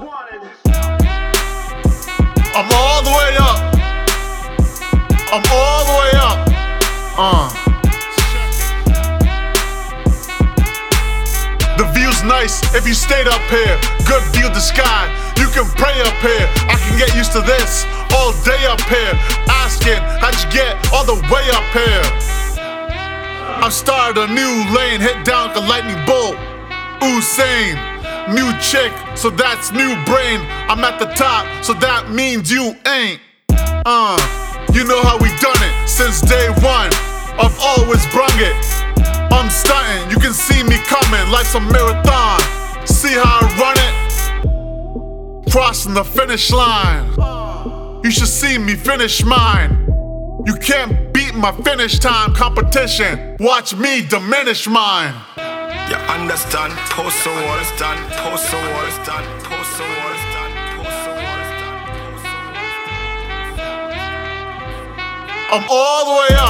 I'm all the way up. I'm all the way up. Uh. The view's nice if you stayed up here. Good view of the sky. You can pray up here. I can get used to this all day up here. Asking how'd you get all the way up here? I've started a new lane, hit down like a lightning bolt. Usain new chick, so that's new brain. I'm at the top, so that means you ain't. Uh, you know how we done it since day one. I've always brung it. I'm stunting, you can see me coming like some marathon. See how I run it? Crossing the finish line. You should see me finish mine. You can't beat my finish time competition. Watch me diminish mine. Understand? Post waters done. Post waters done. Post waters done. I'm all the way up.